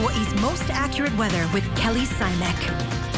Hawaii's most accurate weather with Kelly Simek.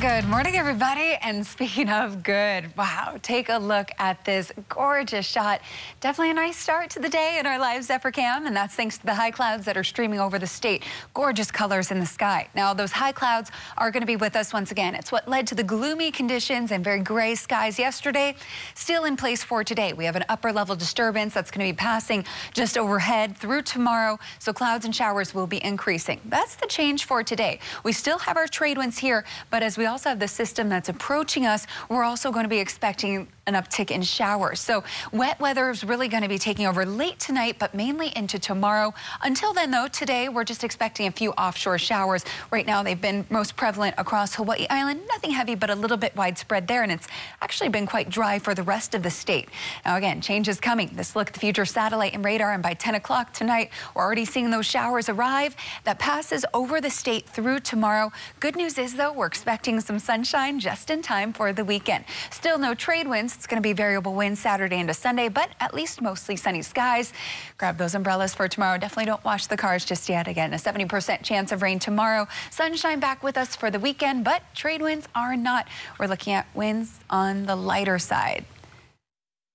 Good morning, everybody. And speaking of good, wow, take a look at this gorgeous shot. Definitely a nice start to the day in our live Zephyr cam, and that's thanks to the high clouds that are streaming over the state. Gorgeous colors in the sky. Now, those high clouds are going to be with us once again. It's what led to the gloomy conditions and very gray skies yesterday. Still in place for today. We have an upper level disturbance that's going to be passing just overhead through tomorrow, so clouds and showers will be increasing. That's the change for today. We still have our trade winds here, but as we also have the system that's approaching us, we're also going to be expecting an uptick in showers. So wet weather is really going to be taking over late tonight, but mainly into tomorrow. Until then, though, today we're just expecting a few offshore showers. Right now, they've been most prevalent across Hawaii Island. Nothing heavy, but a little bit widespread there, and it's actually been quite dry for the rest of the state. Now, again, change is coming. This look at the future satellite and radar, and by 10 o'clock tonight, we're already seeing those showers arrive. That passes over the state through tomorrow. Good news is, though, we're expecting some sunshine just in time for the weekend. Still no trade winds. It's going to be variable winds Saturday into Sunday, but at least mostly sunny skies. Grab those umbrellas for tomorrow. Definitely don't wash the cars just yet. Again, a 70% chance of rain tomorrow. Sunshine back with us for the weekend, but trade winds are not. We're looking at winds on the lighter side.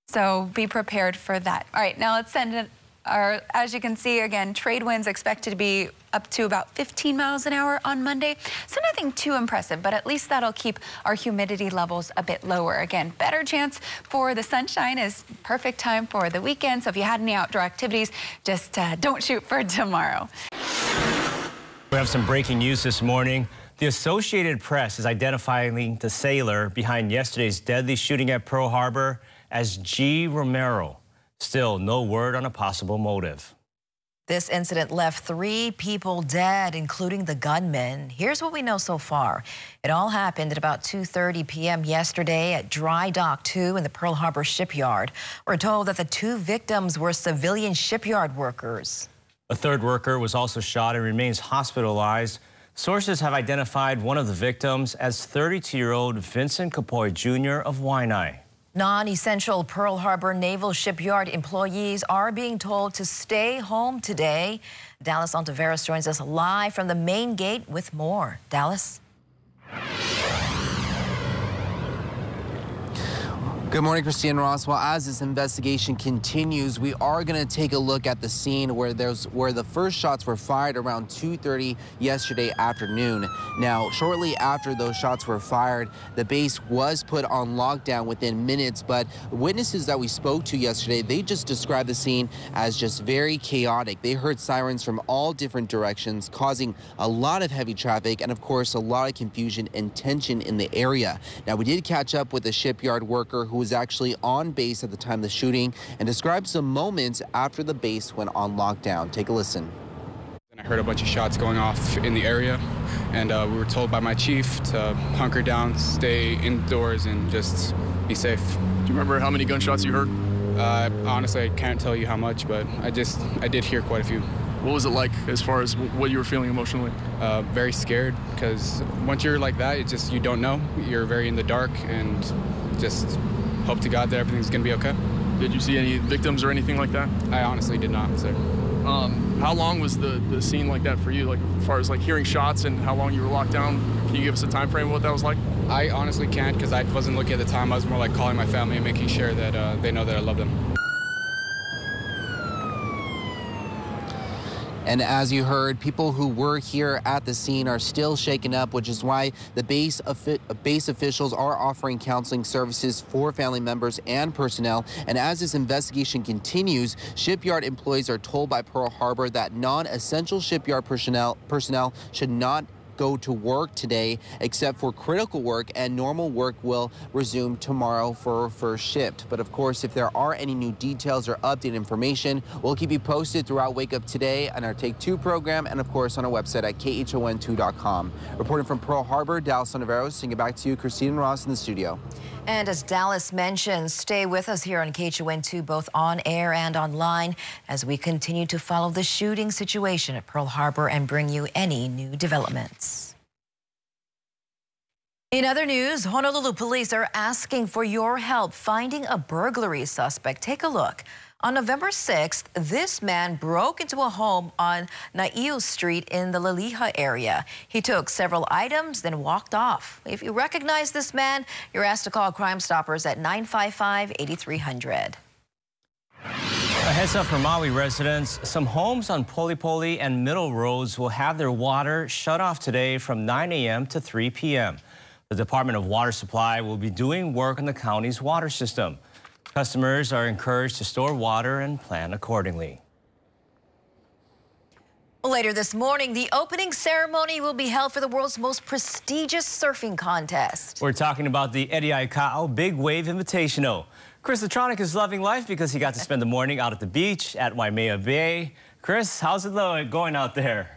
So be prepared for that. All right, now let's send it are, as you can see, again, trade winds expected to be up to about 15 miles an hour on Monday. So nothing too impressive, but at least that'll keep our humidity levels a bit lower. Again, better chance for the sunshine is perfect time for the weekend. So if you had any outdoor activities, just uh, don't shoot for tomorrow. We have some breaking news this morning. The Associated Press is identifying the sailor behind yesterday's deadly shooting at Pearl Harbor as G. Romero. Still, no word on a possible motive. This incident left three people dead, including the gunman. Here's what we know so far. It all happened at about 2.30 p.m. yesterday at Dry Dock 2 in the Pearl Harbor shipyard. We're told that the two victims were civilian shipyard workers. A third worker was also shot and remains hospitalized. Sources have identified one of the victims as 32-year-old Vincent Kapoi Jr. of Waianae. Non-essential Pearl Harbor Naval Shipyard employees are being told to stay home today. Dallas Ontiveros joins us live from the main gate with more. Dallas? Good morning, Christine Ross. Well, as this investigation continues, we are going to take a look at the scene where there's where the first shots were fired around 2:30 yesterday afternoon. Now, shortly after those shots were fired, the base was put on lockdown within minutes. But witnesses that we spoke to yesterday, they just described the scene as just very chaotic. They heard sirens from all different directions, causing a lot of heavy traffic and, of course, a lot of confusion and tension in the area. Now, we did catch up with a shipyard worker who was was actually on base at the time of the shooting and described some moments after the base went on lockdown. Take a listen. I heard a bunch of shots going off in the area, and uh, we were told by my chief to hunker down, stay indoors, and just be safe. Do you remember how many gunshots you heard? Uh, honestly, I can't tell you how much, but I just I did hear quite a few. What was it like as far as what you were feeling emotionally? Uh, very scared because once you're like that, it just you don't know. You're very in the dark and just hope to God that everything's going to be okay. Did you see any victims or anything like that? I honestly did not, sir. Um, how long was the, the scene like that for you? Like as far as like hearing shots and how long you were locked down? Can you give us a time frame of what that was like? I honestly can't because I wasn't looking at the time. I was more like calling my family and making sure that uh, they know that I love them. And as you heard, people who were here at the scene are still shaken up, which is why the base, base officials are offering counseling services for family members and personnel. And as this investigation continues, shipyard employees are told by Pearl Harbor that non-essential shipyard personnel personnel should not go to work today except for critical work and normal work will resume tomorrow for first shift. But of course, if there are any new details or updated information, we'll keep you posted throughout Wake Up Today on our Take 2 program and of course on our website at KHON2.com. Reporting from Pearl Harbor, Dallas Ontiveros, singing back to you, Christine Ross in the studio. And as Dallas mentioned, stay with us here on KHON2, both on air and online, as we continue to follow the shooting situation at Pearl Harbor and bring you any new developments. In other news, Honolulu police are asking for your help finding a burglary suspect. Take a look. On November 6th, this man broke into a home on Naiu Street in the Liliha area. He took several items, then walked off. If you recognize this man, you're asked to call Crime Stoppers at 955 8300. A heads up for Maui residents. Some homes on Polipoli and Middle Roads will have their water shut off today from 9 a.m. to 3 p.m. The Department of Water Supply will be doing work on the county's water system. Customers are encouraged to store water and plan accordingly. Later this morning, the opening ceremony will be held for the world's most prestigious surfing contest. We're talking about the Eddie Aikau Big Wave Invitational. Chris Latronic is loving life because he got to spend the morning out at the beach at Waimea Bay. Chris, how's it going out there?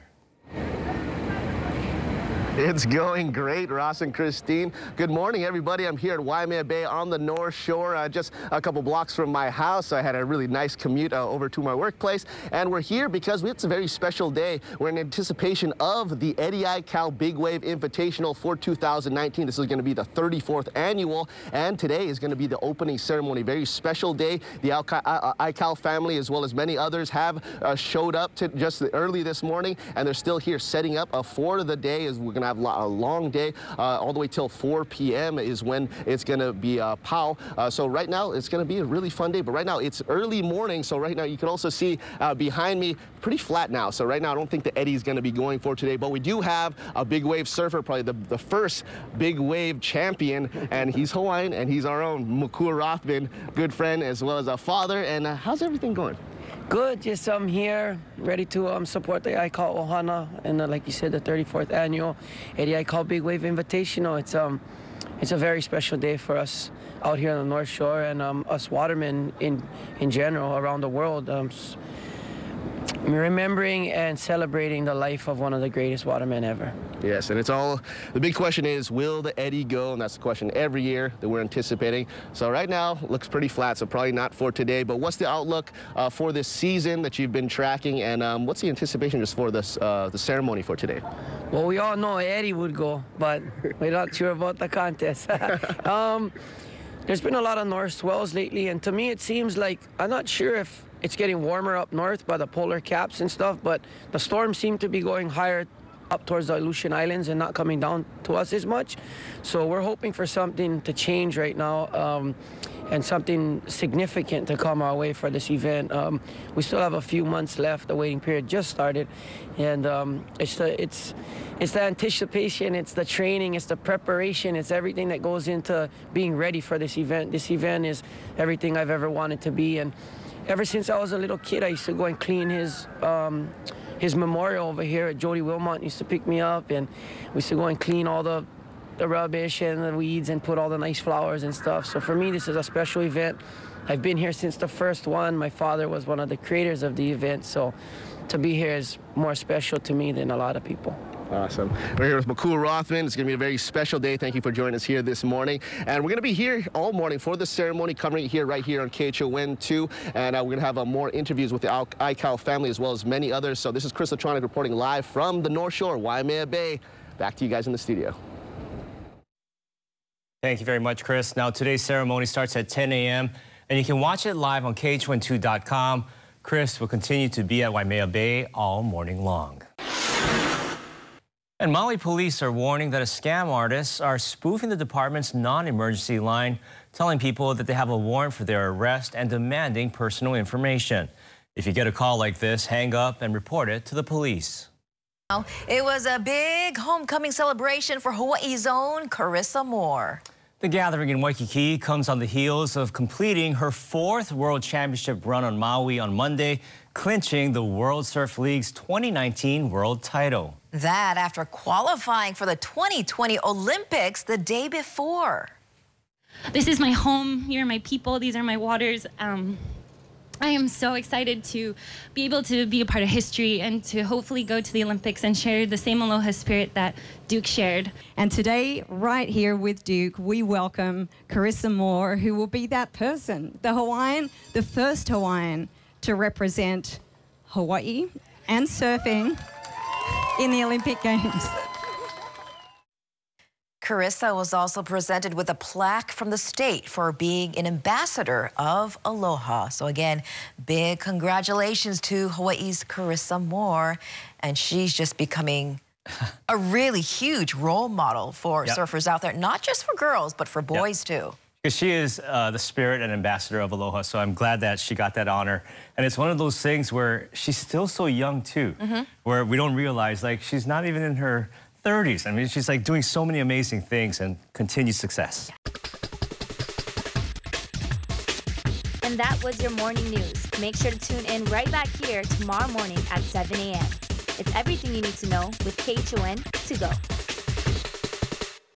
It's going great, Ross and Christine. Good morning, everybody. I'm here at Waimea Bay on the North Shore, uh, just a couple blocks from my house. I had a really nice commute uh, over to my workplace, and we're here because it's a very special day. We're in anticipation of the Eddie Aikau Big Wave Invitational for 2019. This is going to be the 34th annual, and today is going to be the opening ceremony. Very special day. The Aikau family, as well as many others, have uh, showed up to just early this morning, and they're still here setting up uh, for the day as we're going to have a long day uh, all the way till 4 p.m. is when it's going to be uh, POW. Uh, so right now it's going to be a really fun day. But right now it's early morning. So right now you can also see uh, behind me pretty flat now. So right now I don't think the Eddie is going to be going for today. But we do have a big wave surfer, probably the, the first big wave champion. And he's Hawaiian and he's our own Makua Rothman, good friend as well as a father. And uh, how's everything going? Good, yes, I'm here, ready to um, support the Aikau Ohana and uh, like you said, the 34th annual Eddie Aikau Big Wave Invitational. It's um, it's a very special day for us out here on the North Shore and um, us watermen in in general around the world. Um, remembering and celebrating the life of one of the greatest watermen ever. Yes, and it's all, the big question is, will the Eddie go? And that's the question every year that we're anticipating. So right now, looks pretty flat, so probably not for today. But what's the outlook uh, for this season that you've been tracking? And um, what's the anticipation just for this, uh, the ceremony for today? Well, we all know Eddie would go, but we're not sure about the contest. um, there's been a lot of north swells lately, and to me it seems like, I'm not sure if it's getting warmer up north by the polar caps and stuff, but the storms seem to be going higher up towards the Aleutian Islands and not coming down to us as much. So we're hoping for something to change right now um, and something significant to come our way for this event. Um, we still have a few months left. The waiting period just started, and um, it's the it's it's the anticipation, it's the training, it's the preparation, it's everything that goes into being ready for this event. This event is everything I've ever wanted to be, and ever since I was a little kid, I used to go and clean his um, his memorial over here at Jody Wilmot used to pick me up, and we used to go and clean all the the rubbish and the weeds and put all the nice flowers and stuff. So for me, this is a special event. I've been here since the first one. My father was one of the creators of the event, so to be here is more special to me than a lot of people. Awesome. We're here with Makua Rothman. It's going to be a very special day. Thank you for joining us here this morning. And we're going to be here all morning for the ceremony, covering here right here on KHON 2. And uh, we're going to have uh, more interviews with the Aikau family as well as many others. So this is Chris Latronic reporting live from the North Shore, Waimea Bay. Back to you guys in the studio. Thank you very much, Chris. Now, today's ceremony starts at 10 a.m., and you can watch it live on KHON2.com. Chris will continue to be at Waimea Bay all morning long. And Maui police are warning that a scam artists are spoofing the department's non-emergency line, telling people that they have a warrant for their arrest and demanding personal information. If you get a call like this, hang up and report it to the police. It was a big homecoming celebration for Hawaii's own Carissa Moore. The gathering in Waikiki comes on the heels of completing her fourth World Championship run on Maui on Monday, clinching the World Surf League's 2019 world title. That after qualifying for the 2020 Olympics the day before. This is my home. Here are my people. These are my waters. Um, I am so excited to be able to be a part of history and to hopefully go to the Olympics and share the same aloha spirit that Duke shared. And today, right here with Duke, we welcome Carissa Moore, who will be that person, the Hawaiian, the first Hawaiian to represent Hawaii and surfing in the Olympic Games. Carissa was also presented with a plaque from the state for being an ambassador of Aloha. So again, big congratulations to Hawaii's Carissa Moore. And she's just becoming a really huge role model for Yep. surfers out there, not just for girls, but for boys too. Because she is uh, the spirit and ambassador of Aloha, so I'm glad that she got that honor. And it's one of those things where she's still so young too, Mhm. where we don't realize like she's not even in her 30s. I mean, she's like doing so many amazing things and continued success. And that was your morning news. Make sure to tune in right back here tomorrow morning at 7 a.m. It's everything you need to know with KHON to go.